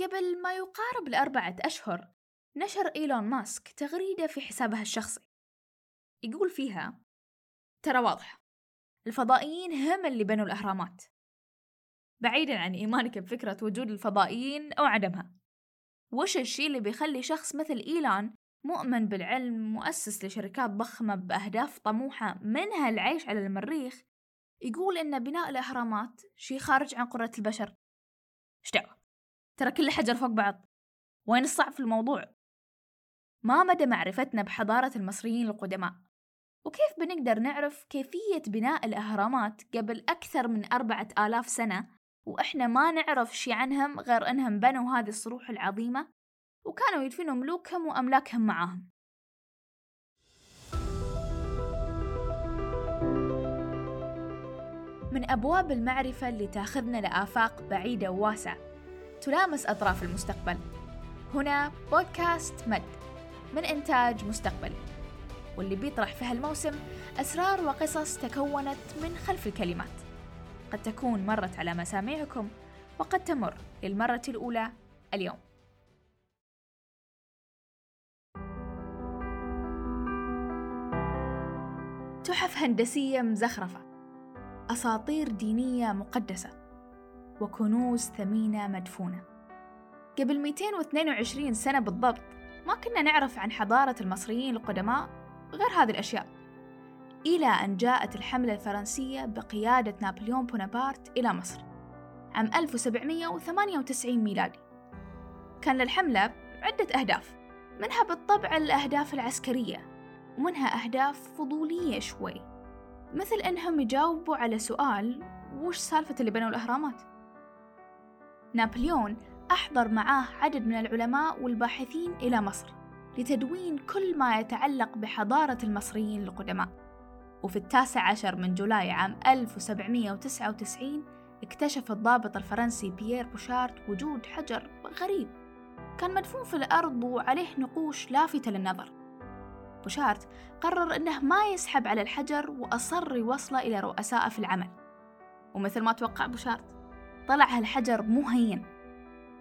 قبل ما يقارب لأربعة أشهر نشر إيلون ماسك تغريدة في حسابها الشخصي. يقول فيها ترى واضح الفضائيين هم اللي بنوا الأهرامات. بعيدا عن إيمانك بفكرة وجود الفضائيين أو عدمها. وش الشي اللي بيخلي شخص مثل إيلان مؤمن بالعلم مؤسس لشركات ضخمة بأهداف طموحة منها العيش على المريخ؟ يقول إن بناء الأهرامات شي خارج عن قدرة البشر. إيش دعوة؟ ترى كل حجر فوق بعض. وين الصعب في الموضوع؟ ما مدى معرفتنا بحضارة المصريين القدماء؟ وكيف بنقدر نعرف كيفية بناء الأهرامات قبل أكثر من أربعة آلاف سنة؟ وإحنا ما نعرف شي عنهم غير إنهم بنوا هذه الصروح العظيمة وكانوا يدفنوا ملوكهم وأملاكهم معاهم. من أبواب المعرفة اللي تاخذنا لآفاق بعيدة وواسعة تلامس أطراف المستقبل. هنا بودكاست مد من إنتاج مستقبلي واللي بيطرح في هالموسم أسرار وقصص تكونت من خلف الكلمات. قد تكون مرت على مسامعكم وقد تمر للمرة الأولى اليوم. تحف هندسية مزخرفة. أساطير دينية مقدسة. وكنوز ثمينة مدفونة. قبل 222 سنة بالضبط ما كنا نعرف عن حضارة المصريين القدماء غير هذه الأشياء إلى أن جاءت الحملة الفرنسية بقيادة نابليون بونابرت إلى مصر عام 1798 ميلادي. كان للحملة عدة أهداف منها بالطبع الأهداف العسكرية ومنها أهداف فضولية شوي مثل إنهم يجاوبوا على سؤال وش سالفة اللي بنوا الأهرامات؟ نابليون أحضر معاه عدد من العلماء والباحثين إلى مصر لتدوين كل ما يتعلق بحضارة المصريين القدماء. وفي التاسع عشر من July عام 1799 اكتشف الضابط الفرنسي بيير بوشارت وجود حجر غريب كان مدفون في الأرض وعليه نقوش لافتة للنظر. بوشارت قرر أنه ما يسحب على الحجر وأصر يوصله إلى رؤسائه في العمل. ومثل ما توقع بوشارت طلع هالحجر مو هين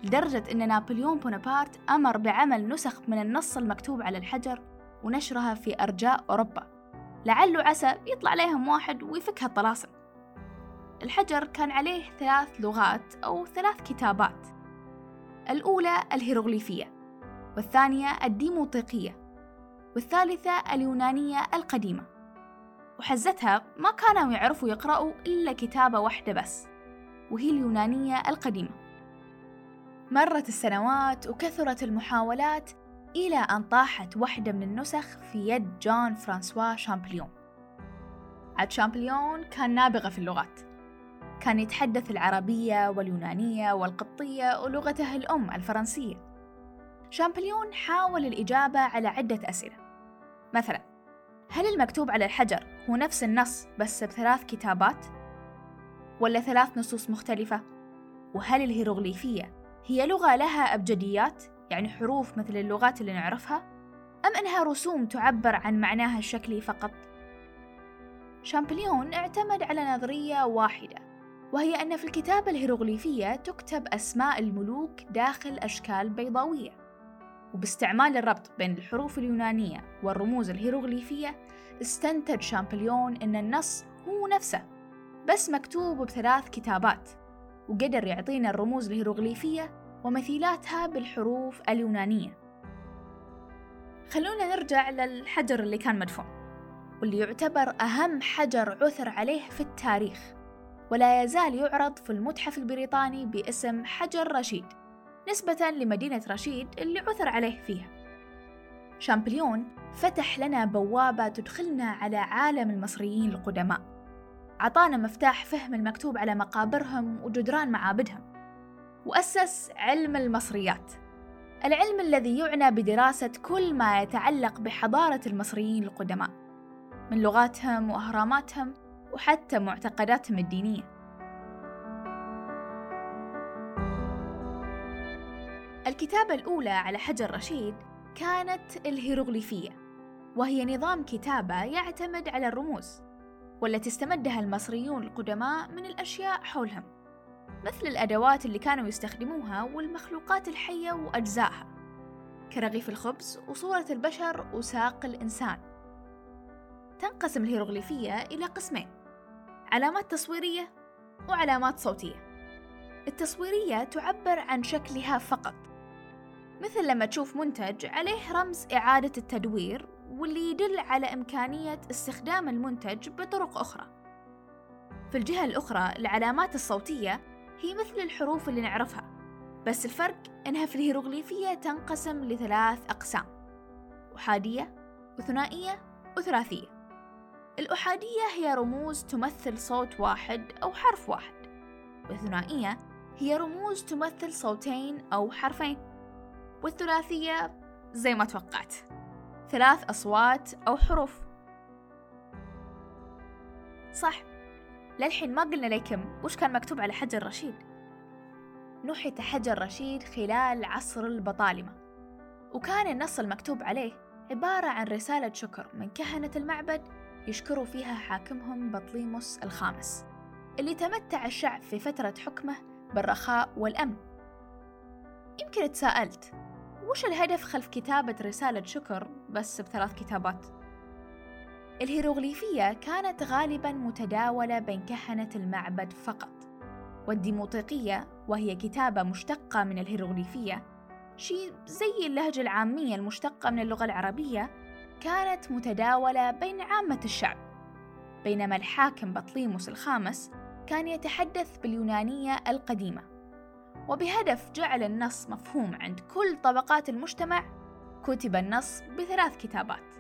لدرجة أن نابليون بونابرت أمر بعمل نسخ من النص المكتوب على الحجر ونشرها في أرجاء أوروبا. لعله عسى يطلع عليهم واحد ويفك هالطلاسم. الحجر كان عليه ثلاث لغات أو ثلاث كتابات. الأولى الهيروغليفية والثانية الديموطيقية والثالثة اليونانية القديمة. وحزتها ما كانوا يعرفوا يقرأوا إلا كتابة واحدة بس. وهي اليونانية القديمة. مرت السنوات وكثرت المحاولات إلى أن طاحت واحدة من النسخ في يد جون فرانسوا شامبليون. عاد شامبليون كان نابغة في اللغات. كان يتحدث العربية واليونانية والقبطية ولغته الأم الفرنسية. شامبليون حاول الإجابة على عدة أسئلة. مثلا هل المكتوب على الحجر هو نفس النص بس بثلاث كتابات؟ ولا ثلاث نصوص مختلفة؟ وهل الهيروغليفية هي لغة لها أبجديات يعني حروف مثل اللغات اللي نعرفها؟ أم أنها رسوم تعبر عن معناها الشكلي فقط؟ شامبليون اعتمد على نظرية واحدة وهي أن في الكتابة الهيروغليفية تكتب أسماء الملوك داخل أشكال بيضاوية وباستعمال الربط بين الحروف اليونانية والرموز الهيروغليفية استنتج شامبليون أن النص هو نفسه بس مكتوب بثلاث كتابات وقدر يعطينا الرموز الهيروغليفية ومثيلاتها بالحروف اليونانية. خلونا نرجع للحجر اللي كان مدفون واللي يعتبر أهم حجر عثر عليه في التاريخ ولا يزال يعرض في المتحف البريطاني باسم حجر رشيد نسبة لمدينة رشيد اللي عثر عليه فيها. شامبليون فتح لنا بوابة تدخلنا على عالم المصريين القدماء. عطانا مفتاح فهم المكتوب على مقابرهم وجدران معابدهم. وأسس علم المصريات. العلم الذي يعنى بدراسة كل ما يتعلق بحضارة المصريين القدماء. من لغاتهم وأهراماتهم وحتى معتقداتهم الدينية. الكتابة الأولى على حجر رشيد كانت الهيروغليفية وهي نظام كتابة يعتمد على الرموز. والتي استمدها المصريون القدماء من الأشياء حولهم مثل الأدوات اللي كانوا يستخدموها والمخلوقات الحية وأجزائها كرغيف الخبز وصورة البشر وساق الإنسان. تنقسم الهيروغليفية إلى قسمين علامات تصويرية وعلامات صوتية. التصويرية تعبر عن شكلها فقط مثل لما تشوف منتج عليه رمز إعادة التدوير واللي يدل على إمكانية استخدام المنتج بطرق أخرى. في الجهة الأخرى العلامات الصوتية هي مثل الحروف اللي نعرفها بس الفرق إنها في الهيروغليفية تنقسم لثلاث أقسام أحادية وثنائية وثلاثية الأحادية هي رموز تمثل صوت واحد أو حرف واحد والثنائية هي رموز تمثل صوتين أو حرفين والثلاثية زي ما توقعت. ثلاث أصوات أو حروف. صح. للحين ما قلنا ليكم وش كان مكتوب على حجر رشيد نحت حجر رشيد خلال عصر البطالمة. وكان النص المكتوب عليه عبارة عن رسالة شكر من كهنة المعبد يشكروا فيها حاكمهم بطليموس الخامس اللي تمتع الشعب في فترة حكمه بالرخاء والأمن. يمكن تساءلت وش الهدف خلف كتابة رسالة شكر بس بثلاث كتابات؟ الهيروغليفية كانت غالبا متداولة بين كهنة المعبد فقط والديموطيقية وهي كتابة مشتقة من الهيروغليفية شيء زي اللهجة العامية المشتقة من اللغة العربية كانت متداولة بين عامة الشعب بينما الحاكم بطليموس الخامس كان يتحدث باليونانية القديمة وبهدف جعل النص مفهوم عند كل طبقات المجتمع كتب النص بثلاث كتابات.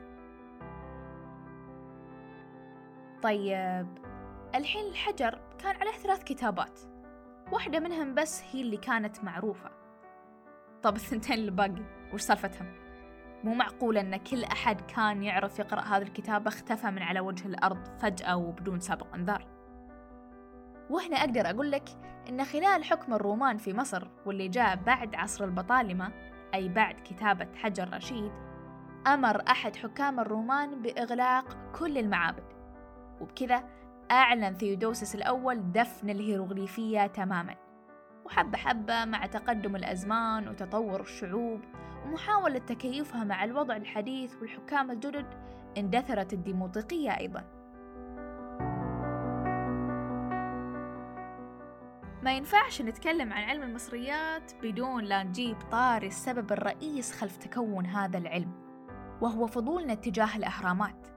طيب الحين الحجر كان عليه ثلاث كتابات. واحدة منهم بس هي اللي كانت معروفة. طب الثنتين اللي باقي وش سالفتهم؟ مو معقول أن كل أحد كان يعرف يقرأ هذه الكتابة اختفى من على وجه الأرض فجأة وبدون سابق إنذار. وهنا أقدر أقول لك أن خلال حكم الرومان في مصر واللي جاء بعد عصر البطالمة أي بعد كتابة حجر رشيد أمر أحد حكام الرومان بإغلاق كل المعابد. وبكذا أعلن ثيودوسس الأول دفن الهيروغليفية تماما. وحبة حبة مع تقدم الأزمان وتطور الشعوب ومحاولة تكيفها مع الوضع الحديث والحكام الجدد اندثرت الديموطيقية أيضا. ما ينفعش نتكلم عن علم المصريات بدون لا نجيب طاري السبب الرئيس خلف تكون هذا العلم وهو فضولنا اتجاه الأهرامات.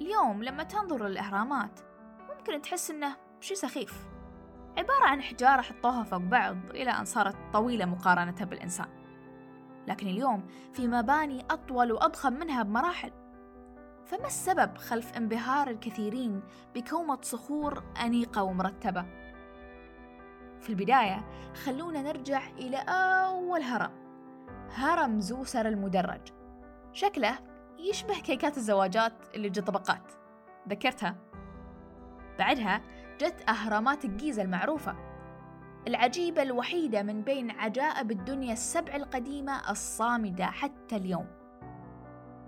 اليوم لما تنظر للأهرامات ممكن تحس إنه شي سخيف. عبارة عن حجارة حطوها فوق بعض إلى أن صارت طويلة مقارنة بالإنسان. لكن اليوم في مباني أطول وأضخم منها بمراحل. فما السبب خلف انبهار الكثيرين بكومة صخور أنيقة ومرتبة؟ في البداية خلونا نرجع إلى أول هرم. هرم زوسر المدرج. شكله يشبه كيكات الزواجات اللي جت طبقات. ذكرتها؟ بعدها جت أهرامات الجيزة المعروفة. العجيبة الوحيدة من بين عجائب الدنيا السبع القديمة الصامدة حتى اليوم.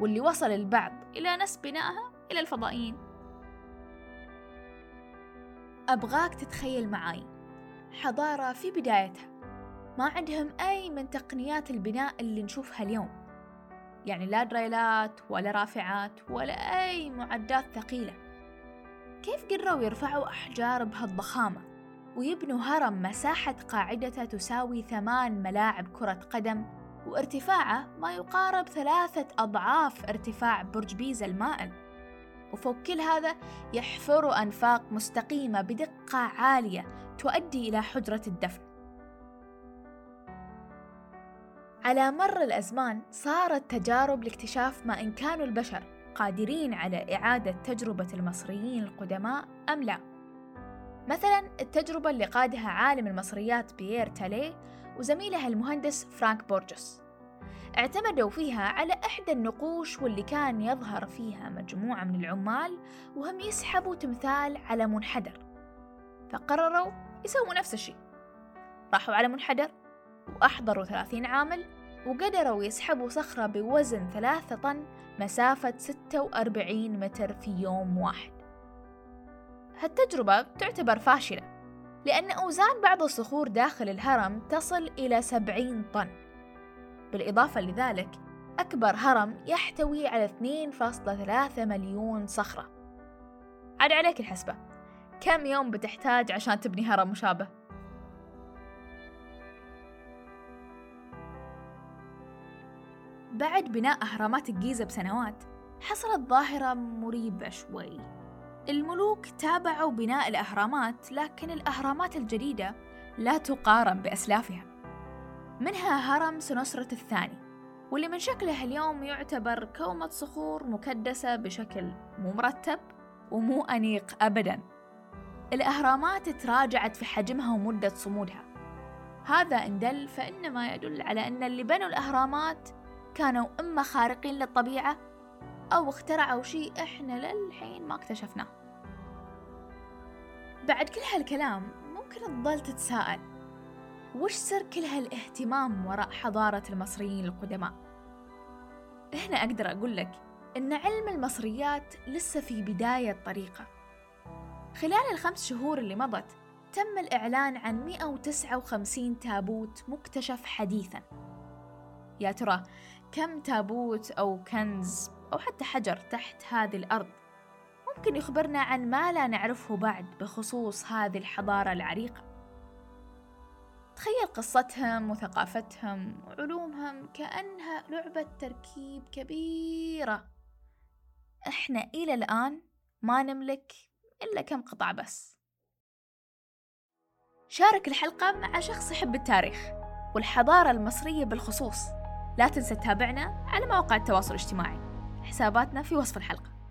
واللي وصل البعض إلى نسب بنائها إلى الفضائيين. أبغاك تتخيل معاي. حضارة في بدايتها. ما عندهم أي من تقنيات البناء اللي نشوفها اليوم. يعني لا دريلات ولا رافعات ولا أي معدات ثقيلة. كيف قدروا يرفعوا أحجار بهالضخامة؟ ويبنوا هرم مساحة قاعدته تساوي ثمان ملاعب كرة قدم وارتفاعه ما يقارب ثلاثة أضعاف ارتفاع برج بيزا المائل. وفوق كل هذا يحفروا أنفاق مستقيمة بدقة عالية تؤدي إلى حجرة الدفن. على مر الأزمان صارت تجارب لاكتشاف ما إن كانوا البشر قادرين على إعادة تجربة المصريين القدماء أم لا. مثلا التجربة اللي قادها عالم المصريات بيير تاليه وزميله المهندس فرانك بورجس اعتمدوا فيها على إحدى النقوش واللي كان يظهر فيها مجموعة من العمال وهم يسحبوا تمثال على منحدر. فقرروا يسووا نفس الشيء. راحوا على منحدر وأحضروا ثلاثين عامل وقدروا يسحبوا صخرة بوزن ثلاثة طن مسافة 46 متر في يوم واحد. هالتجربة تعتبر فاشلة لأن أوزان بعض الصخور داخل الهرم تصل إلى 70 طن. بالإضافة لذلك أكبر هرم يحتوي على 2.3 مليون صخرة. عاد عليك الحسبة. كم يوم بتحتاج عشان تبني هرم مشابه؟ بعد بناء أهرامات الجيزة بسنوات حصلت ظاهرة مريبة شوي. الملوك تابعوا بناء الأهرامات لكن الأهرامات الجديدة لا تقارن بأسلافها. منها هرم سنسرة الثاني واللي من شكله اليوم يعتبر كومة صخور مكدسة بشكل مو مرتب ومو أنيق أبدا. الأهرامات تراجعت في حجمها ومدة صمودها. هذا إن دل فإنما يدل على أن اللي بنوا الأهرامات كانوا إما خارقين للطبيعة أو اخترعوا شيء إحنا للحين ما اكتشفناه. بعد كل هالكلام ممكن تظل تتساءل. وش سر كل هالاهتمام وراء حضارة المصريين القدماء؟ هنا أقدر أقول لك إن علم المصريات لسه في بداية طريقة خلال الخمس شهور اللي مضت تم الإعلان عن 159 تابوت مكتشف حديثاً. يا ترى كم تابوت أو كنز أو حتى حجر تحت هذه الأرض؟ ممكن يخبرنا عن ما لا نعرفه بعد بخصوص هذه الحضارة العريقة. تخيل قصتهم وثقافتهم وعلومهم كأنها لعبة تركيب كبيرة. إحنا إلى الآن ما نملك إلا كم قطعة بس. شارك الحلقة مع شخص يحب التاريخ والحضارة المصرية بالخصوص. لا تنسى تتابعنا على مواقع التواصل الاجتماعي. حساباتنا في وصف الحلقة.